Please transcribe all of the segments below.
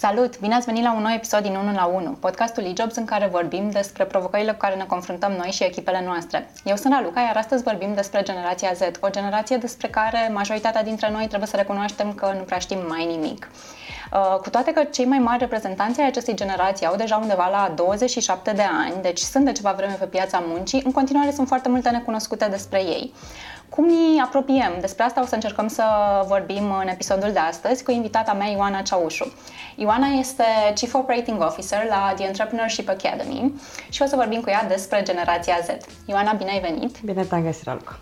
Salut! Bine ați venit la un nou episod din 1 la 1, podcastul e-jobs în care vorbim despre provocările cu care ne confruntăm noi și echipele noastre. Eu sunt Raluca, iar astăzi vorbim despre generația Z, o generație despre care majoritatea dintre noi trebuie să recunoaștem că nu prea știm mai nimic. Uh, cu toate că cei mai mari reprezentanți ai acestei generații au deja undeva la 27 de ani, deci sunt de ceva vreme pe piața muncii, în continuare sunt foarte multe necunoscute despre ei. Cum ni apropiem? Despre asta o să încercăm să vorbim în episodul de astăzi cu invitata mea, Ioana Ceaușu. Ioana este Chief Operating Officer la The Entrepreneurship Academy și o să vorbim cu ea despre generația Z. Ioana, bine ai venit! Bine te-am găsit, Raluca!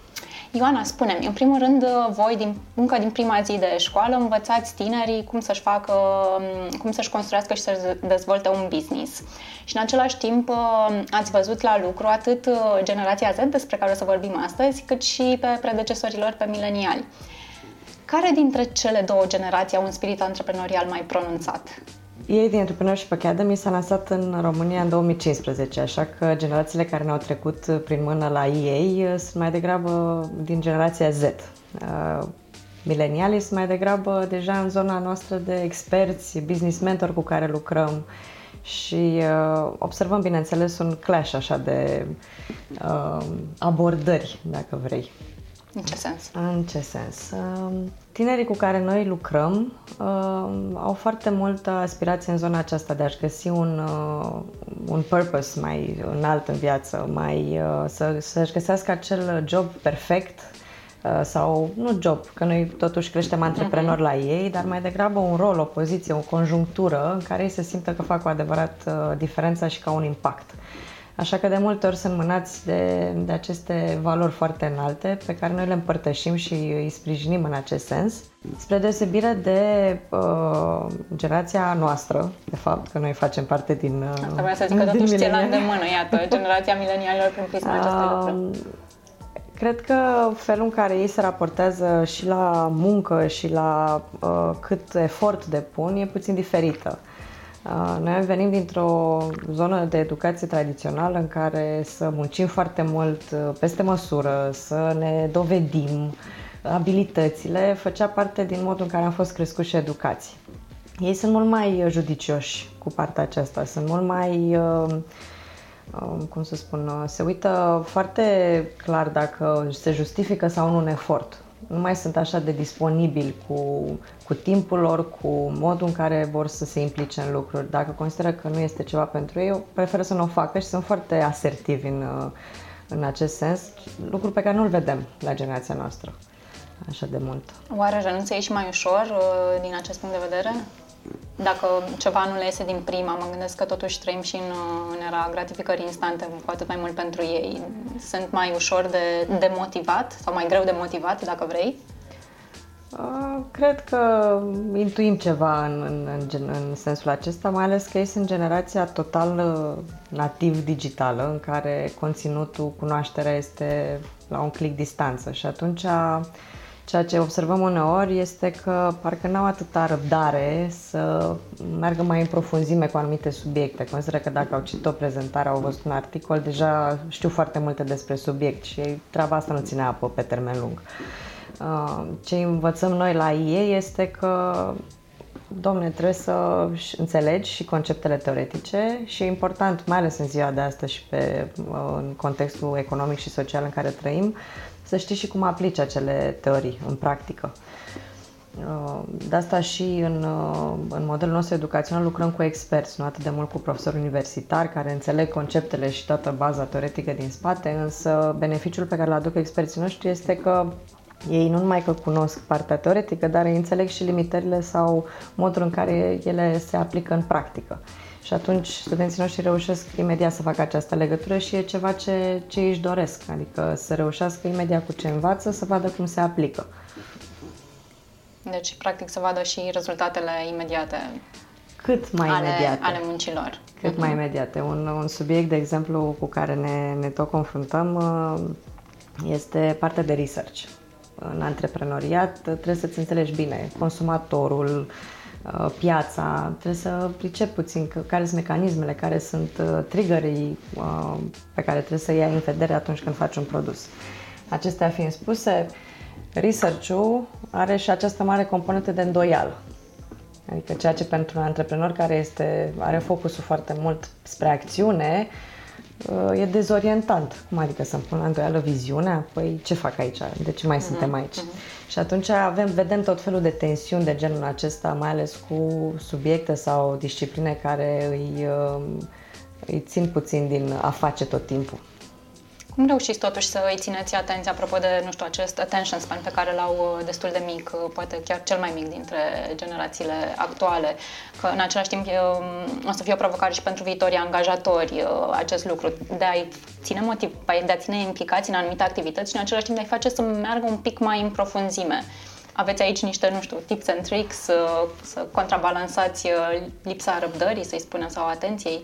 Ioana, spune-mi, în primul rând, voi din, încă din prima zi de școală învățați tinerii cum să-și facă, cum să-și construiască și să dezvolte un business. Și în același timp ați văzut la lucru atât generația Z, despre care o să vorbim astăzi, cât și pe predecesorilor, pe mileniali. Care dintre cele două generații au un spirit antreprenorial mai pronunțat? Ei din Entrepreneurship Academy s-a lansat în România în 2015, așa că generațiile care ne-au trecut prin mână la ei uh, sunt mai degrabă din generația Z. Uh, milenialii sunt mai degrabă deja în zona noastră de experți, business mentor cu care lucrăm și uh, observăm, bineînțeles, un clash așa de uh, abordări, dacă vrei. În ce sens? În ce sens? Um, tinerii cu care noi lucrăm um, au foarte multă aspirație în zona aceasta de a-și găsi un, uh, un purpose mai înalt în viață, mai, uh, să, să-și găsească acel job perfect uh, sau nu job, că noi totuși creștem antreprenori uh-huh. la ei, dar mai degrabă un rol, o poziție, o conjunctură în care ei se simtă că fac cu adevărat diferența și ca un impact. Așa că de multe ori sunt mânați de, de aceste valori foarte înalte pe care noi le împărtășim și îi sprijinim în acest sens. Spre deosebire de uh, generația noastră, de fapt, că noi facem parte din uh, Asta vreau să zic că totuși ție la îndemână, iată, generația milenialilor prin prisma uh, acestui Cred că felul în care ei se raportează și la muncă și la uh, cât efort depun e puțin diferită. Noi venim dintr-o zonă de educație tradițională în care să muncim foarte mult peste măsură, să ne dovedim abilitățile, făcea parte din modul în care am fost crescuți și educați. Ei sunt mult mai judicioși cu partea aceasta, sunt mult mai, cum să spun, se uită foarte clar dacă se justifică sau nu un efort nu mai sunt așa de disponibili cu, cu timpul lor, cu modul în care vor să se implice în lucruri. Dacă consideră că nu este ceva pentru ei, preferă să nu o facă și sunt foarte asertivi în, în acest sens, lucruri pe care nu-l vedem la generația noastră așa de mult. Oare renunță e și mai ușor uh, din acest punct de vedere? Dacă ceva nu le iese din prima, mă gândesc că totuși trăim și în, în era gratificării instante, cu atât mai mult pentru ei. Sunt mai ușor de, de motivat sau mai greu de motivat, dacă vrei? Cred că intuim ceva în, în, în, în sensul acesta, mai ales că ei sunt generația total uh, nativ digitală, în care conținutul, cunoașterea este la un click distanță și atunci Ceea ce observăm uneori este că parcă n-au atâta răbdare să meargă mai în profunzime cu anumite subiecte. Consideră că dacă au citit o prezentare, au văzut un articol, deja știu foarte multe despre subiect și treaba asta nu ține apă pe termen lung. Uh, ce învățăm noi la ei este că domne, trebuie să înțelegi și conceptele teoretice și e important, mai ales în ziua de astăzi și pe, uh, în contextul economic și social în care trăim, să știi și cum aplici acele teorii în practică. Uh, de asta și în, uh, în modelul nostru educațional lucrăm cu experți, nu atât de mult cu profesori universitari care înțeleg conceptele și toată baza teoretică din spate, însă beneficiul pe care îl aduc experții noștri este că ei nu numai că cunosc partea teoretică, dar îi înțeleg și limitările sau modul în care ele se aplică în practică. Și atunci studenții noștri reușesc imediat să facă această legătură și e ceva ce, ce își doresc, adică să reușească imediat cu ce învață să vadă cum se aplică. Deci, practic, să vadă și rezultatele imediate cât mai ale, imediate. ale muncilor. Cât uh-huh. mai mhm. imediate. Un, un subiect, de exemplu, cu care ne, ne tot confruntăm uh, este partea de research. În antreprenoriat trebuie să-ți înțelegi bine consumatorul, Uh, piața, trebuie să pricep puțin care sunt mecanismele, care sunt uh, triggerii uh, pe care trebuie să iei în vedere atunci când faci un produs. Acestea fiind spuse, research-ul are și această mare componentă de îndoială. Adică ceea ce pentru un antreprenor care este, are focusul foarte mult spre acțiune, uh, e dezorientant. Cum adică să-mi pun la îndoială viziunea? Păi ce fac aici? De ce mai uh-huh, suntem aici? Uh-huh. Și atunci avem, vedem tot felul de tensiuni de genul acesta, mai ales cu subiecte sau discipline care îi, uh, îi țin puțin din a face tot timpul. Cum reușiți totuși să îi țineți atenția apropo de, nu știu, acest attention span pe care l-au uh, destul de mic, uh, poate chiar cel mai mic dintre generațiile actuale, că în același timp o să fie o provocare și pentru viitorii angajatori uh, acest lucru, de a-i ține motiv, de a ține implicați în anumite activități și în același timp de a-i face să meargă un pic mai în profunzime. Aveți aici niște, nu știu, tips and tricks să, să contrabalansați lipsa răbdării, să-i spunem, sau atenției?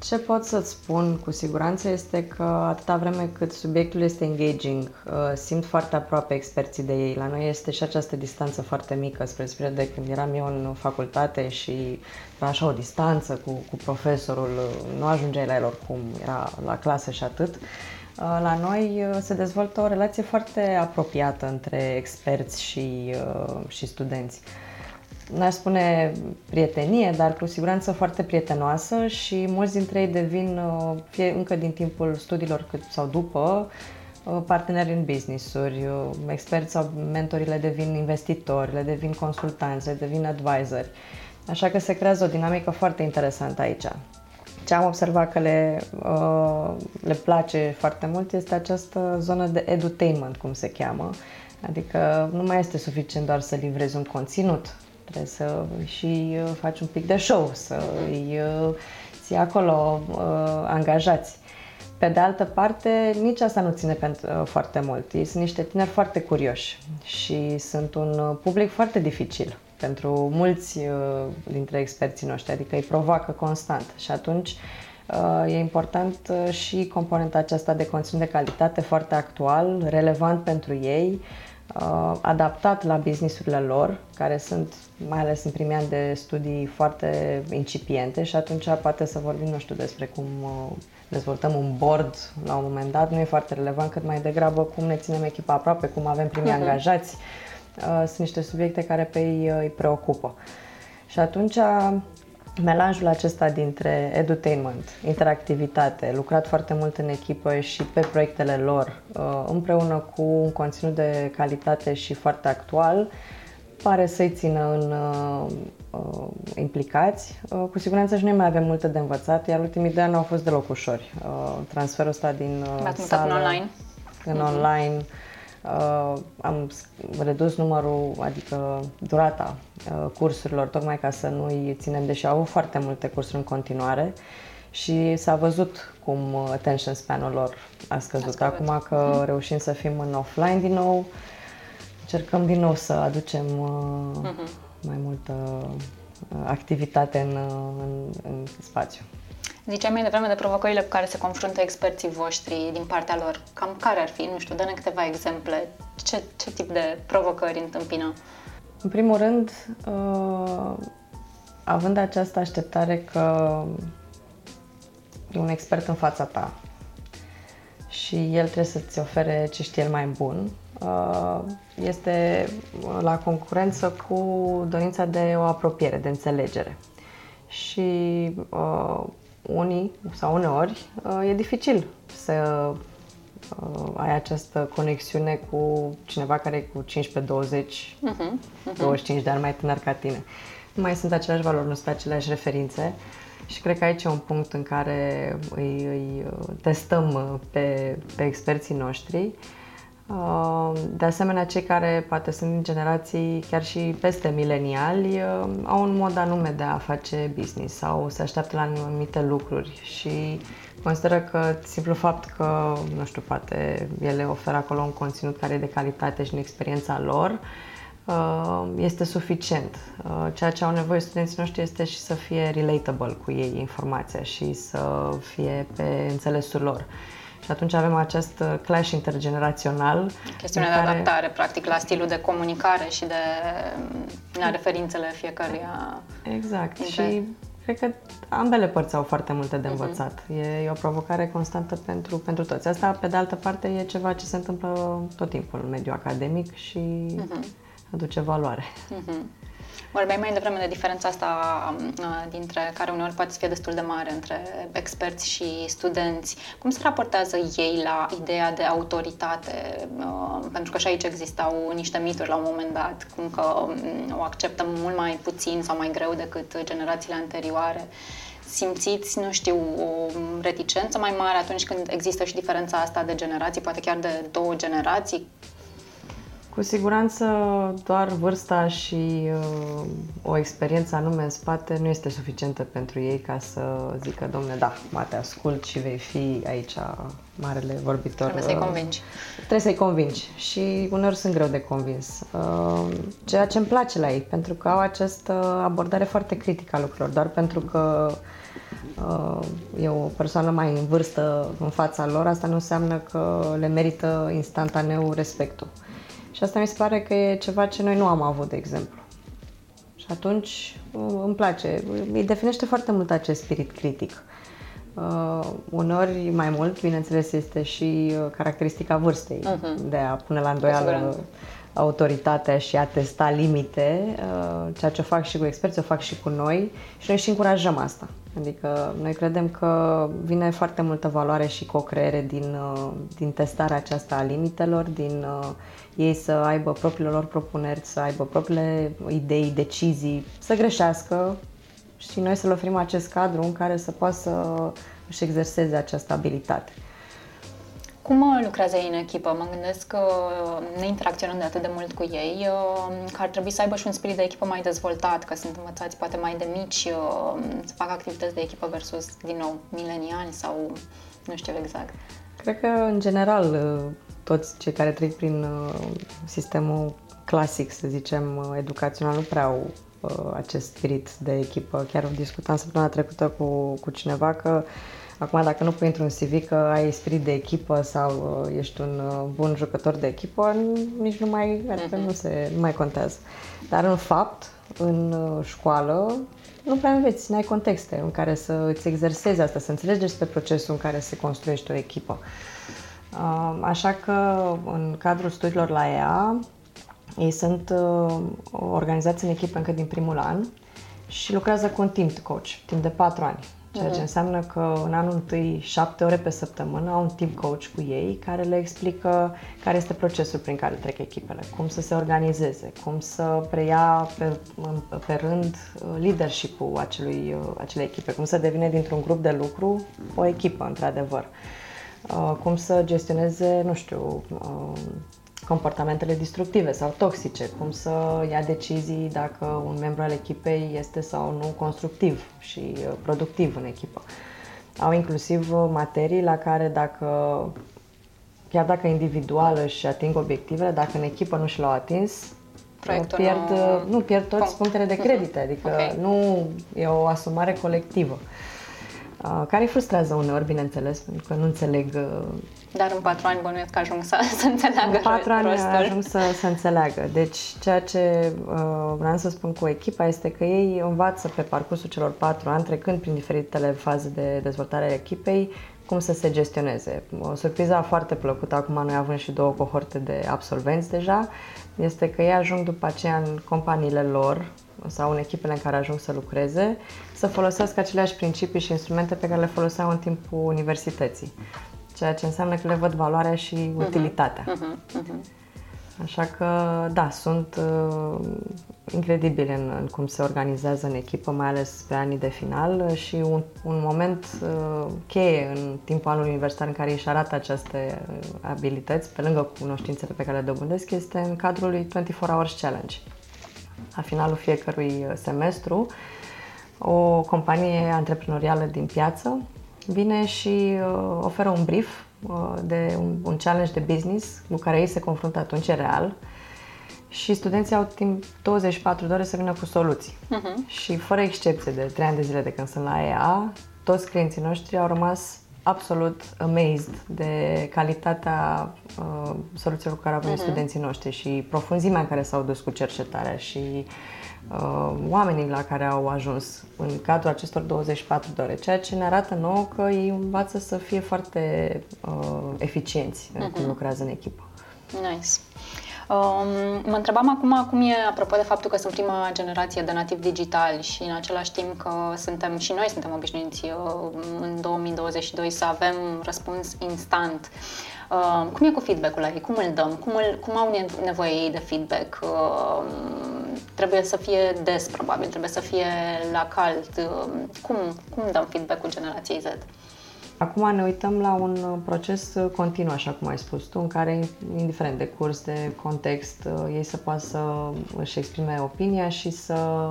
Ce pot să-ți spun cu siguranță este că atâta vreme cât subiectul este engaging, uh, simt foarte aproape experții de ei. La noi este și această distanță foarte mică spre spre de când eram eu în facultate și era așa o distanță cu, cu profesorul, uh, nu ajungeai la el oricum, era la clasă și atât. Uh, la noi se dezvoltă o relație foarte apropiată între experți și, și studenți n-aș spune prietenie, dar cu siguranță foarte prietenoasă și mulți dintre ei devin, uh, fie încă din timpul studiilor cât sau după, uh, parteneri în business-uri, uh, experți sau mentorii devin investitori, le devin consultanți, le devin advisori. Așa că se creează o dinamică foarte interesantă aici. Ce am observat că le, le place foarte mult este această zonă de edutainment, cum se cheamă. Adică nu mai este suficient doar să livrezi un conținut, Trebuie să și uh, faci un pic de show, să îi uh, ții acolo uh, angajați. Pe de altă parte, nici asta nu ține pentru, foarte mult. Ei sunt niște tineri foarte curioși și sunt un public foarte dificil pentru mulți dintre experții noștri, adică îi provoacă constant și atunci e important și componenta aceasta de conținut de calitate foarte actual, relevant pentru ei, uh, adaptat la businessurile lor, care sunt mai ales în primii ani de studii foarte incipiente și atunci poate să vorbim, nu știu, despre cum uh, dezvoltăm un board la un moment dat, nu e foarte relevant, cât mai degrabă cum ne ținem echipa aproape, cum avem primii uh-huh. angajați. Uh, sunt niște subiecte care pe ei uh, îi preocupă. Și atunci melanjul acesta dintre edutainment, interactivitate, lucrat foarte mult în echipă și pe proiectele lor, uh, împreună cu un conținut de calitate și foarte actual, pare să-i țină în uh, uh, implicați. Uh, cu siguranță și noi mai avem multe de învățat, iar ultimii doi ani au fost deloc ușori. Uh, transferul ăsta din uh, sală în online. În mm-hmm. online uh, am redus numărul, adică durata uh, cursurilor, tocmai ca să nu-i ținem, deși au avut foarte multe cursuri în continuare și s-a văzut cum attention span-ul lor a scăzut. A Acum că mm-hmm. reușim să fim în offline din nou, încercăm din nou să aducem uh, mm-hmm. mai multă uh, activitate în, uh, în, în spațiu. Ziceai mai devreme de provocările cu care se confruntă experții voștri din partea lor. Cam care ar fi? Nu știu, dă-ne câteva exemple. Ce, ce tip de provocări întâmpină? În primul rând, uh, având această așteptare că e un expert în fața ta și el trebuie să-ți ofere ce știe el mai bun, uh, este la concurență cu dorința de o apropiere, de înțelegere. Și uh, unii sau uneori uh, e dificil să uh, ai această conexiune cu cineva care e cu 15, 20, uh-huh, uh-huh. 25 de ani mai tânăr ca tine. Nu mai sunt aceleași valori, nu sunt aceleași referințe și cred că aici e un punct în care îi, îi uh, testăm pe, pe experții noștri Uh, de asemenea, cei care poate sunt din generații chiar și peste mileniali uh, au un mod anume de a face business sau se așteaptă la anumite lucruri și consideră că simplu fapt că, nu știu, poate ele oferă acolo un conținut care e de calitate și în experiența lor, uh, este suficient. Ceea ce au nevoie studenții noștri este și să fie relatable cu ei informația și să fie pe înțelesul lor. Și atunci avem acest uh, clash intergenerațional. Chestiunea de, care... adaptare, practic, la stilul de comunicare și de la referințele fiecăruia. Exact. Dintre... Și cred că ambele părți au foarte multe de mhm. învățat. Uh-huh. E, e o provocare constantă pentru, pentru toți. Asta, pe de altă parte, e ceva ce se întâmplă tot timpul în mediul academic și uh-huh. aduce valoare. Uh-huh. Vorbeai mai devreme de diferența asta dintre care uneori poate să fie destul de mare între experți și studenți. Cum se raportează ei la ideea de autoritate? Pentru că și aici existau niște mituri la un moment dat, cum că o acceptăm mult mai puțin sau mai greu decât generațiile anterioare simțiți, nu știu, o reticență mai mare atunci când există și diferența asta de generații, poate chiar de două generații? Cu siguranță doar vârsta și uh, o experiență anume în spate nu este suficientă pentru ei ca să zică, domne, da, mă te ascult și vei fi aici marele vorbitor. Trebuie să-i convingi. Trebuie să-i convingi și uneori sunt greu de convins. Uh, ceea ce îmi place la ei, pentru că au această abordare foarte critică a lucrurilor, doar pentru că uh, e o persoană mai în vârstă în fața lor, asta nu înseamnă că le merită instantaneu respectul. Și asta mi se pare că e ceva ce noi nu am avut, de exemplu. Și atunci uh, îmi place, îi definește foarte mult acest spirit critic. Uh, uneori mai mult, bineînțeles, este și uh, caracteristica vârstei uh-huh. de a pune la îndoială autoritatea și a testa limite, uh, ceea ce o fac și cu experți, o fac și cu noi și noi și încurajăm asta. Adică noi credem că vine foarte multă valoare și co-creere din, uh, din testarea aceasta a limitelor, din uh, ei să aibă propriile lor propuneri, să aibă propriile idei, decizii, să greșească și noi să le oferim acest cadru în care să poată să își exerseze această abilitate. Cum lucrează ei în echipă? Mă gândesc că ne interacționăm de atât de mult cu ei, uh, că ar trebui să aibă și un spirit de echipă mai dezvoltat, că sunt învățați poate mai de mici uh, să facă activități de echipă versus, din nou, mileniani sau nu știu exact. Cred că, în general, uh, toți cei care trec prin sistemul clasic, să zicem, educațional, nu prea au acest spirit de echipă. Chiar discutam săptămâna trecută cu, cu cineva că Acum, dacă nu pui într-un CV că ai spirit de echipă sau uh, ești un uh, bun jucător de echipă, nici nu mai, adică nu, se, nu mai contează. Dar în fapt, în uh, școală, nu prea înveți, n-ai contexte în care să îți exersezi asta, să înțelegi despre procesul în care se construiește o echipă. Așa că în cadrul studiilor la EA, ei sunt organizați în echipă încă din primul an și lucrează cu un team coach, timp de patru ani. Ceea ce mhm. înseamnă că în anul întâi, șapte ore pe săptămână, au un team coach cu ei care le explică care este procesul prin care trec echipele, cum să se organizeze, cum să preia pe, pe rând uh, leadership-ul acelui, uh, acelei echipe, cum să devine dintr-un grup de lucru o echipă, într-adevăr. Uh, cum să gestioneze, nu știu, comportamentele destructive sau toxice, cum să ia decizii dacă un membru al echipei este sau nu constructiv și uh, productiv în echipă. Au inclusiv uh, materii la care dacă chiar dacă individual își ating obiectivele, dacă în echipă nu și l-au atins, Proiectul pierd, nu... nu pierd toți punctele de credit, adică okay. nu e o asumare colectivă. Uh, care îi frustrează uneori, bineînțeles, pentru că nu înțeleg... Uh, Dar în patru ani bănuiesc că ajung să, să înțeleagă În patru ani rostul. ajung să, să înțeleagă. Deci ceea ce uh, vreau să spun cu echipa este că ei învață pe parcursul celor patru ani, trecând prin diferitele faze de dezvoltare a echipei, cum să se gestioneze. O surpriză foarte plăcută, acum noi avem și două cohorte de absolvenți deja, este că ei ajung după aceea în companiile lor, sau în echipele în care ajung să lucreze, să folosească aceleași principii și instrumente pe care le foloseau în timpul universității. Ceea ce înseamnă că le văd valoarea și mhm. utilitatea. Uh-huh, uh-huh. Așa că, da, sunt uh, incredibile în, în cum se organizează în echipă, mai ales pe anii de final și un, un moment uh, cheie în timpul anului universitar în care își arată aceste abilități, pe lângă cunoștințele pe care le dobândesc, este în cadrul lui 24 Hours Challenge la finalul fiecărui uh, semestru, o companie antreprenorială din piață vine și uh, oferă un brief uh, de un, un challenge de business cu care ei se confruntă atunci real și studenții au timp 24 de ore să vină cu soluții. Uh-huh. Și fără excepție de 3 ani de zile de când sunt la EA, toți clienții noștri au rămas absolut amazed de calitatea uh, soluțiilor cu care au venit uh-huh. studenții noștri și profunzimea în care s-au dus cu cercetarea și uh, oamenii la care au ajuns în cadrul acestor 24 de ore, ceea ce ne arată nouă că ei învață să fie foarte uh, eficienți uh-huh. când lucrează în echipă. Nice. Um, mă întrebam acum cum e, apropo de faptul că sunt prima generație de nativi digitali și în același timp că suntem și noi suntem obișnuiți uh, în 2022 să avem răspuns instant. Uh, cum e cu feedback-ul la ei? Cum îl dăm? Cum, îl, cum au nevoie ei de feedback? Uh, trebuie să fie des, probabil, trebuie să fie la cald. Uh, cum, cum dăm feedback-ul generației Z? Acum ne uităm la un proces continuu, așa cum ai spus tu, în care, indiferent de curs, de context, ei să poată să își exprime opinia și să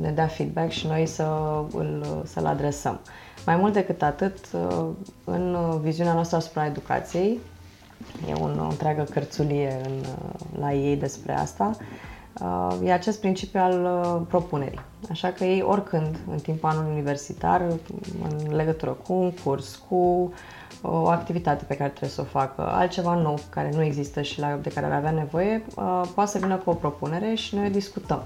ne dea feedback și noi să îl, să-l adresăm. Mai mult decât atât, în viziunea noastră asupra educației, e o întreagă cărțulie în, la ei despre asta, e acest principiu al propunerii. Așa că ei oricând, în timpul anului universitar, în legătură cu un curs, cu o activitate pe care trebuie să o facă, altceva nou care nu există și la, de care ar avea nevoie, poate să vină cu o propunere și noi o discutăm.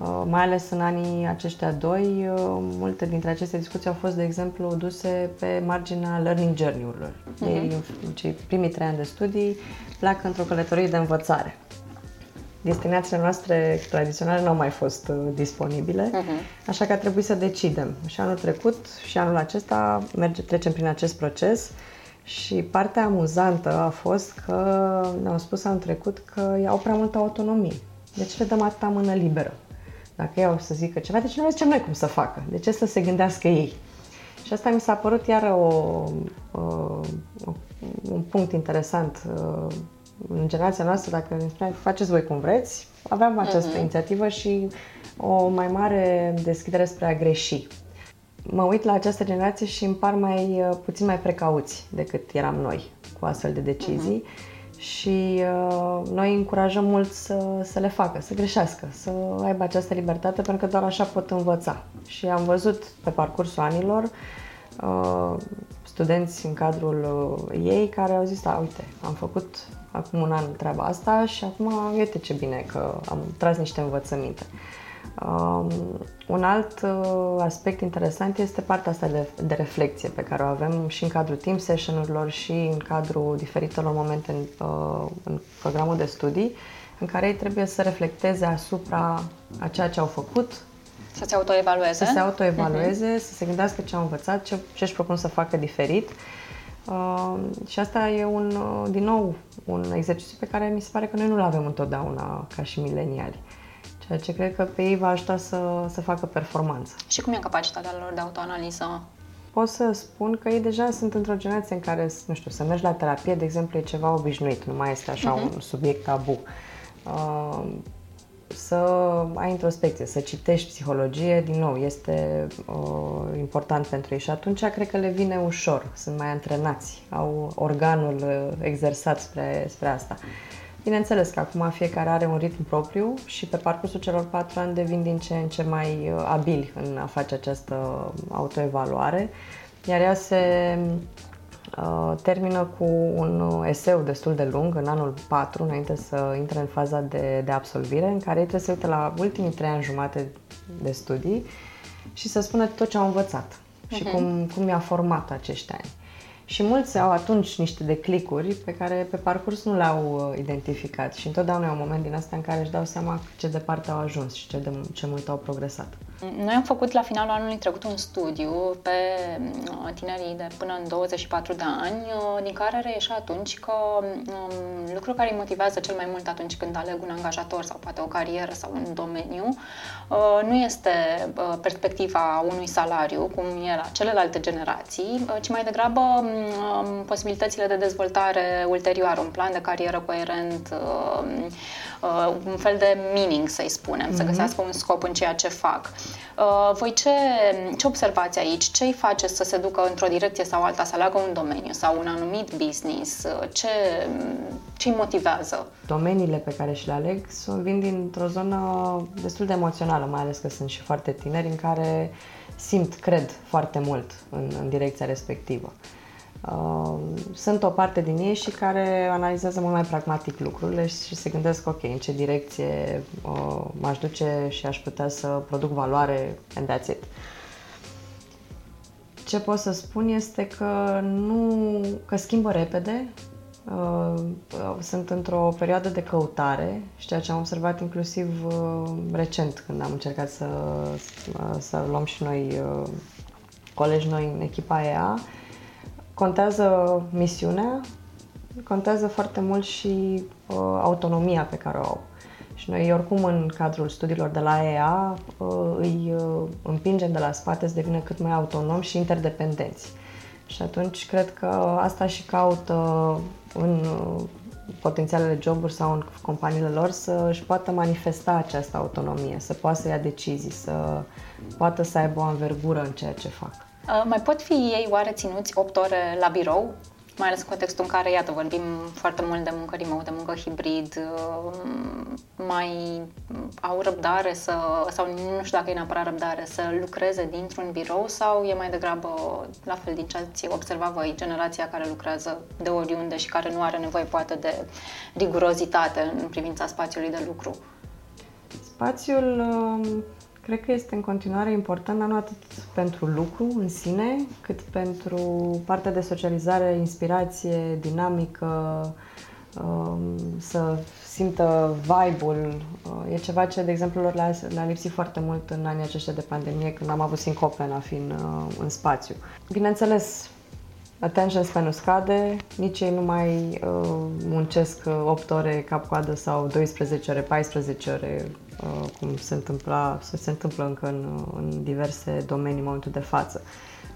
Uh, mai ales în anii aceștia doi, uh, multe dintre aceste discuții au fost, de exemplu, duse pe marginea learning journey-urilor. Uh-huh. Ei, în cei primii trei ani de studii, pleacă într-o călătorie de învățare. Destinațiile noastre tradiționale nu au mai fost uh, disponibile, uh-huh. așa că a trebuit să decidem. Și anul trecut și anul acesta merge, trecem prin acest proces și partea amuzantă a fost că ne-au spus anul trecut că au prea multă autonomie. Deci le dăm atâta mână liberă. Dacă ei au să zică ceva, deci noi zicem noi cum să facă. De ce să se gândească ei? Și asta mi s-a părut iar o, o, un punct interesant în generația noastră, dacă ne spuneai, faceți voi cum vreți, aveam această uh-huh. inițiativă și o mai mare deschidere spre a greși. Mă uit la această generație și îmi par mai puțin mai precauți decât eram noi cu astfel de decizii. Uh-huh și uh, noi încurajăm mult să, să le facă, să greșească, să aibă această libertate, pentru că doar așa pot învăța. Și am văzut pe parcursul anilor uh, studenți în cadrul uh, ei care au zis, da, uite, am făcut acum un an treaba asta și acum uite ce bine că am tras niște învățăminte. Um, un alt uh, aspect interesant este partea asta de, de reflexie pe care o avem și în cadrul team session-urilor și în cadrul diferitelor momente în, uh, în programul de studii, în care ei trebuie să reflecteze asupra a ceea ce au făcut, să se autoevalueze. Să se autoevalueze, uh-huh. să se gândească ce au învățat, ce, ce își propun să facă diferit. Uh, și asta e un, uh, din nou, un exercițiu pe care mi se pare că noi nu-l avem întotdeauna ca și mileniali. Uh, ceea ce cred că pe ei va ajuta să, să facă performanță. Și cum e capacitatea lor de autoanaliză? Pot să spun că ei deja sunt într-o generație în care, nu știu, să mergi la terapie, de exemplu, e ceva obișnuit, nu mai este așa uh-huh. un subiect tabu. Uh, să ai introspecție, să citești psihologie, din nou, este uh, important pentru ei și atunci cred că le vine ușor, sunt mai antrenați, au organul uh, exersat spre, spre asta. Bineînțeles că acum fiecare are un ritm propriu și pe parcursul celor patru ani devin din ce în ce mai uh, abili în a face această autoevaluare, iar ea se uh, termină cu un eseu destul de lung în anul 4, înainte să intre în faza de, de absolvire, în care ei trebuie să uite la ultimii trei ani jumate de studii și să spună tot ce au învățat uh-huh. și mhm. cum, cum i-a format acești ani. Și mulți au atunci niște declicuri pe care pe parcurs nu le-au uh, identificat și întotdeauna e un moment din asta în care își dau seama ce departe au ajuns și ce, de, ce mult au progresat. Noi am făcut la finalul anului trecut un studiu pe uh, tinerii de până în 24 de ani, uh, din care reieșea atunci că um, lucrul care îi motivează cel mai mult atunci când aleg un angajator sau poate o carieră sau un domeniu nu este perspectiva unui salariu, cum era celelalte generații, ci mai degrabă um, posibilitățile de dezvoltare ulterioară, un plan de carieră coerent, um, uh, un fel de meaning, să-i spunem, mm-hmm. să mhm. găsească un scop în ceea ce fac. Uh, voi ce, ce observați aici? Ce îi face să se ducă într-o direcție sau alta, să aleagă un domeniu sau un anumit business? Uh, ce, ce îi motivează? Domeniile pe care și le aleg sunt, vin dintr-o zonă destul de emoțională, mai ales că sunt și foarte tineri, în care simt, cred foarte mult în, în direcția respectivă. Uh, sunt o parte din ei și care analizează mult mai pragmatic lucrurile și se gândesc, ok, în ce direcție uh, m-aș duce și aș putea să produc valoare and that's it. Ce pot să spun este că nu, că schimbă repede, uh, sunt într-o perioadă de căutare și ceea ce am observat inclusiv uh, recent când am încercat să, uh, să luăm și noi uh, colegi noi în echipa EA, contează misiunea, contează foarte mult și uh, autonomia pe care o au. Și noi oricum în cadrul studiilor de la EA uh, îi uh, împingem de la spate să devină cât mai autonomi și interdependenți. Și atunci cred că asta și caută în uh, potențialele joburi sau în companiile lor să își poată manifesta această autonomie, să poată să ia decizii, să poată să aibă o anvergură în ceea ce fac. Mai pot fi ei oare ținuți 8 ore la birou mai ales în contextul în care, iată, vorbim foarte mult de muncă remote, de muncă hibrid, uh, mai au răbdare să, sau nu știu dacă e neapărat răbdare, să lucreze dintr-un birou sau e mai degrabă, la fel din ce ați observat voi, generația care lucrează de oriunde și care nu are nevoie poate de rigurozitate în privința spațiului de lucru? Spațiul um, Cred că este în continuare important, dar nu atât pentru lucru în sine, cât pentru partea de socializare, inspirație, dinamică, um, să simtă vibe-ul. Uh, e ceva ce, de exemplu, lor le-a, lipsit foarte mult în anii aceștia de pandemie, când am avut sincope la fi în, uh, în spațiu. Bineînțeles, attention span scade, nici ei nu mai uh, muncesc 8 ore cap-coadă sau 12 ore, 14 ore Uh, cum se, întâmpla, se întâmplă încă în, în diverse domenii în momentul de față.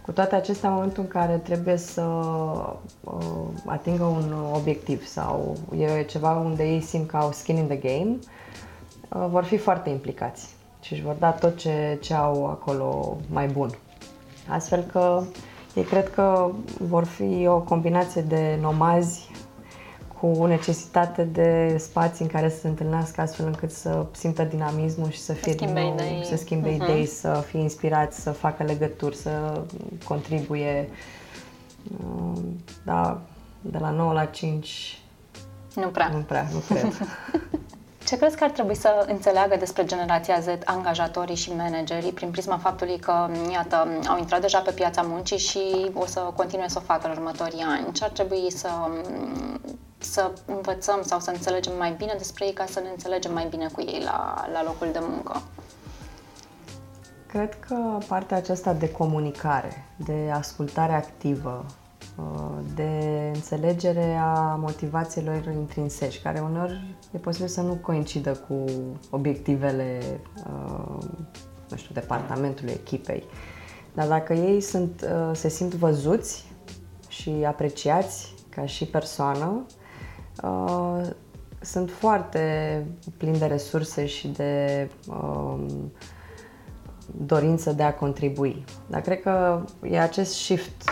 Cu toate acestea, în momentul în care trebuie să uh, atingă un obiectiv sau e ceva unde ei simt că au skin in the game, uh, vor fi foarte implicați și își vor da tot ce, ce au acolo mai bun. Astfel că ei cred că vor fi o combinație de nomazi cu necesitate de spații în care să se întâlnească astfel încât să simtă dinamismul și să fie să schimbe din nou, idei. să schimbe uh-huh. idei, să fie inspirați, să facă legături, să contribuie. Uh, da, de la 9 la 5 nu prea. Nu prea, nu cred. Ce crezi că ar trebui să înțeleagă despre generația Z angajatorii și managerii prin prisma faptului că, iată, au intrat deja pe piața muncii și o să continue să o facă în următorii ani? Ce ar trebui să, să învățăm sau să înțelegem mai bine despre ei ca să ne înțelegem mai bine cu ei la, la locul de muncă? Cred că partea aceasta de comunicare, de ascultare activă, de înțelegere a motivațiilor intrinseci, care uneori e posibil să nu coincidă cu obiectivele, uh, nu știu, departamentului, echipei. Dar dacă ei sunt, uh, se simt văzuți și apreciați ca și persoană, uh, sunt foarte plini de resurse și de um, dorință de a contribui. Dar cred că e acest shift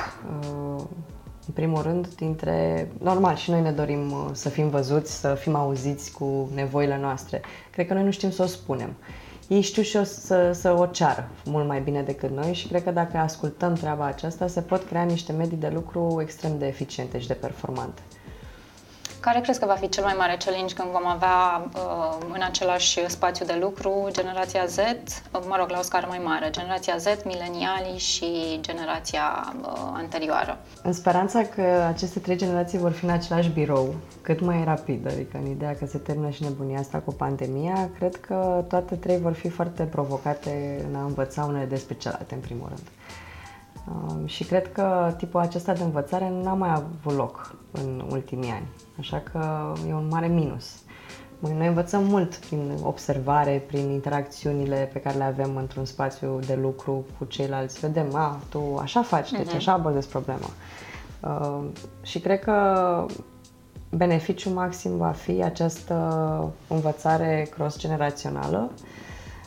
în primul rând, dintre... Normal, și noi ne dorim uh, să fim văzuți, să fim auziți cu nevoile noastre. Cred că noi nu știm să o spunem. Ei știu și o să, să o ceară mult mai bine decât noi și cred că dacă ascultăm treaba aceasta, se pot crea niște medii de lucru extrem de eficiente și de performante. Care crezi că va fi cel mai mare challenge când vom avea uh, în același spațiu de lucru generația Z, uh, mă rog, la o scară mai mare, generația Z, milenialii și generația uh, anterioară? În speranța că aceste trei generații vor fi în același birou, cât mai rapid, adică în ideea că se termină și nebunia asta cu pandemia, cred că toate trei vor fi foarte provocate în a învăța unele despre celelalte, în primul rând. Um, și cred că tipul acesta de învățare n-a mai avut loc în ultimii ani, așa că e un mare minus. Noi învățăm mult prin observare, prin interacțiunile pe care le avem într-un spațiu de lucru cu ceilalți. Vedem, a, tu așa faci, deci uh-huh. așa abordezi problema. Uh, și cred că beneficiul maxim va fi această învățare cross-generațională,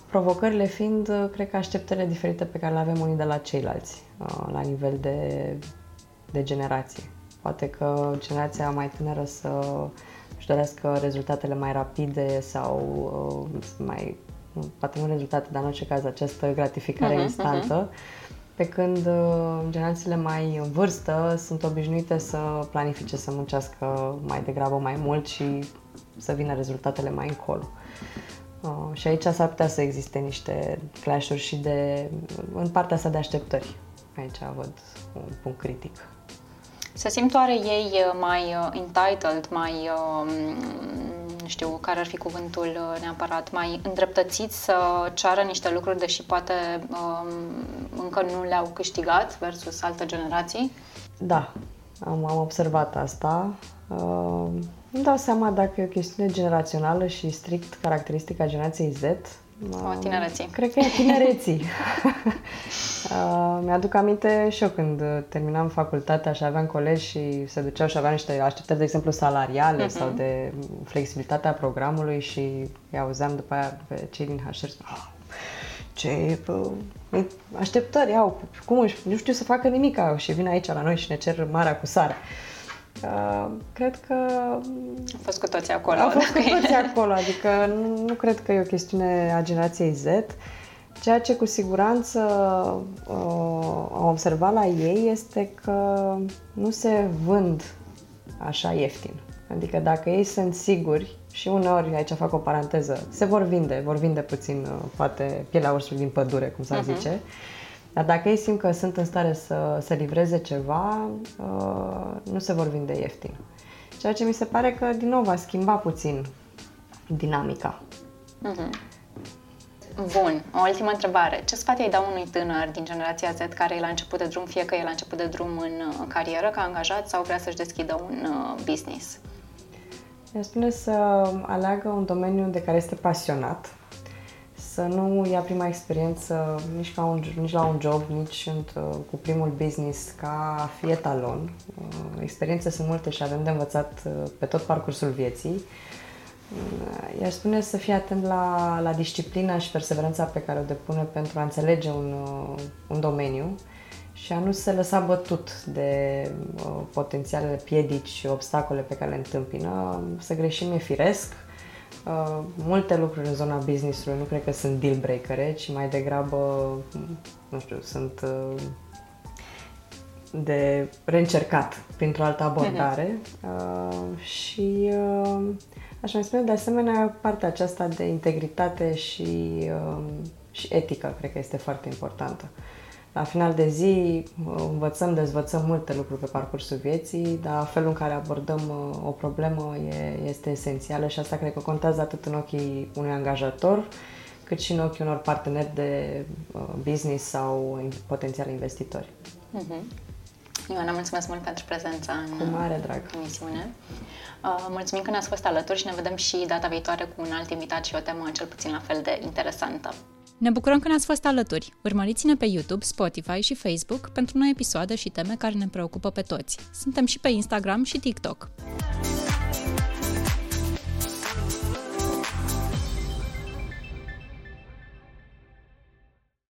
provocările fiind, cred că, așteptările diferite pe care le avem unii de la ceilalți. Uh, la nivel de, de generație. Poate că generația mai tânără să își dorească rezultatele mai rapide sau uh, mai, poate nu rezultate, dar în orice caz această gratificare uh-huh, instantă, uh-huh. pe când uh, generațiile mai în vârstă sunt obișnuite să planifice, să muncească mai degrabă mai mult și să vină rezultatele mai încolo. Uh, și aici s-ar putea să existe niște clash-uri și de, în partea asta de așteptări Aici văd un punct critic. Se simt oare ei mai entitled, mai nu știu care ar fi cuvântul uh, neapărat, mai îndreptățiți să ceară niște lucruri, deși poate um, încă nu le-au câștigat versus alte generații? Da, am, am observat asta. Uh, îmi dau seama dacă e o chestiune generațională și strict caracteristică a generației Z, sau a tinereții? Cred că e a tinereții. uh, mi-aduc aminte și eu când terminam facultatea și aveam colegi și se duceau și aveau niște așteptări, de exemplu, salariale uh-huh. sau de flexibilitatea programului și îi auzeam după aia pe cei din HR ah, ce uh, așteptări au, cum își, nu știu să facă nimic au și vin aici la noi și ne cer marea cu sare. Uh, cred că... A fost cu toții acolo. A fost cu toții acolo, adică nu, nu cred că e o chestiune a generației Z. Ceea ce cu siguranță uh, am observat la ei este că nu se vând așa ieftin. Adică dacă ei sunt siguri și uneori, aici fac o paranteză, se vor vinde, vor vinde puțin, uh, poate, pielea ursului din pădure, cum s-ar uh-huh. zice, dar dacă ei simt că sunt în stare să, să livreze ceva, uh, nu se vor vinde ieftin. Ceea ce mi se pare că, din nou, va schimba puțin dinamica. Mm-hmm. Bun, o ultimă întrebare. Ce sfat ai da unui tânăr din generația Z care e la început de drum, fie că e la început de drum în uh, carieră ca angajat sau vrea să-și deschidă un uh, business? Eu spune să aleagă un domeniu de care este pasionat, să nu ia prima experiență nici, ca un, nici la un job, nici în, cu primul business ca fi etalon. Uh, experiențe sunt multe și avem de învățat uh, pe tot parcursul vieții. Uh, iar spune să fie atent la, la disciplina și perseverența pe care o depune pentru a înțelege un, un domeniu și a nu se lăsa bătut de uh, potențialele piedici și obstacole pe care le întâmpină. Să greșim e firesc, Uh, multe lucruri în zona business-ului nu cred că sunt deal breakere, ci mai degrabă, nu știu, sunt uh, de reîncercat printr-o altă abordare uh, și uh, aș mai spune de asemenea partea aceasta de integritate și, uh, și etică cred că este foarte importantă. Uh, la final de zi învățăm, dezvățăm multe lucruri pe parcursul vieții, dar felul în care abordăm uh, o problemă e, este esențială și asta cred că contează atât în ochii unui angajator, cât și în ochii unor parteneri de uh, business sau potențiali investitori. Mm-hmm. Ioana, mulțumesc mult pentru prezența în Cu mare drag. emisiune. Uh, mulțumim că ne-ați fost alături și ne vedem și data viitoare cu un alt invitat și o temă cel puțin la fel de interesantă. Ne bucurăm că ne-ați fost alături. Urmăriți-ne pe YouTube, Spotify și Facebook pentru noi episoade și teme care ne preocupă pe toți. Suntem și pe Instagram și TikTok.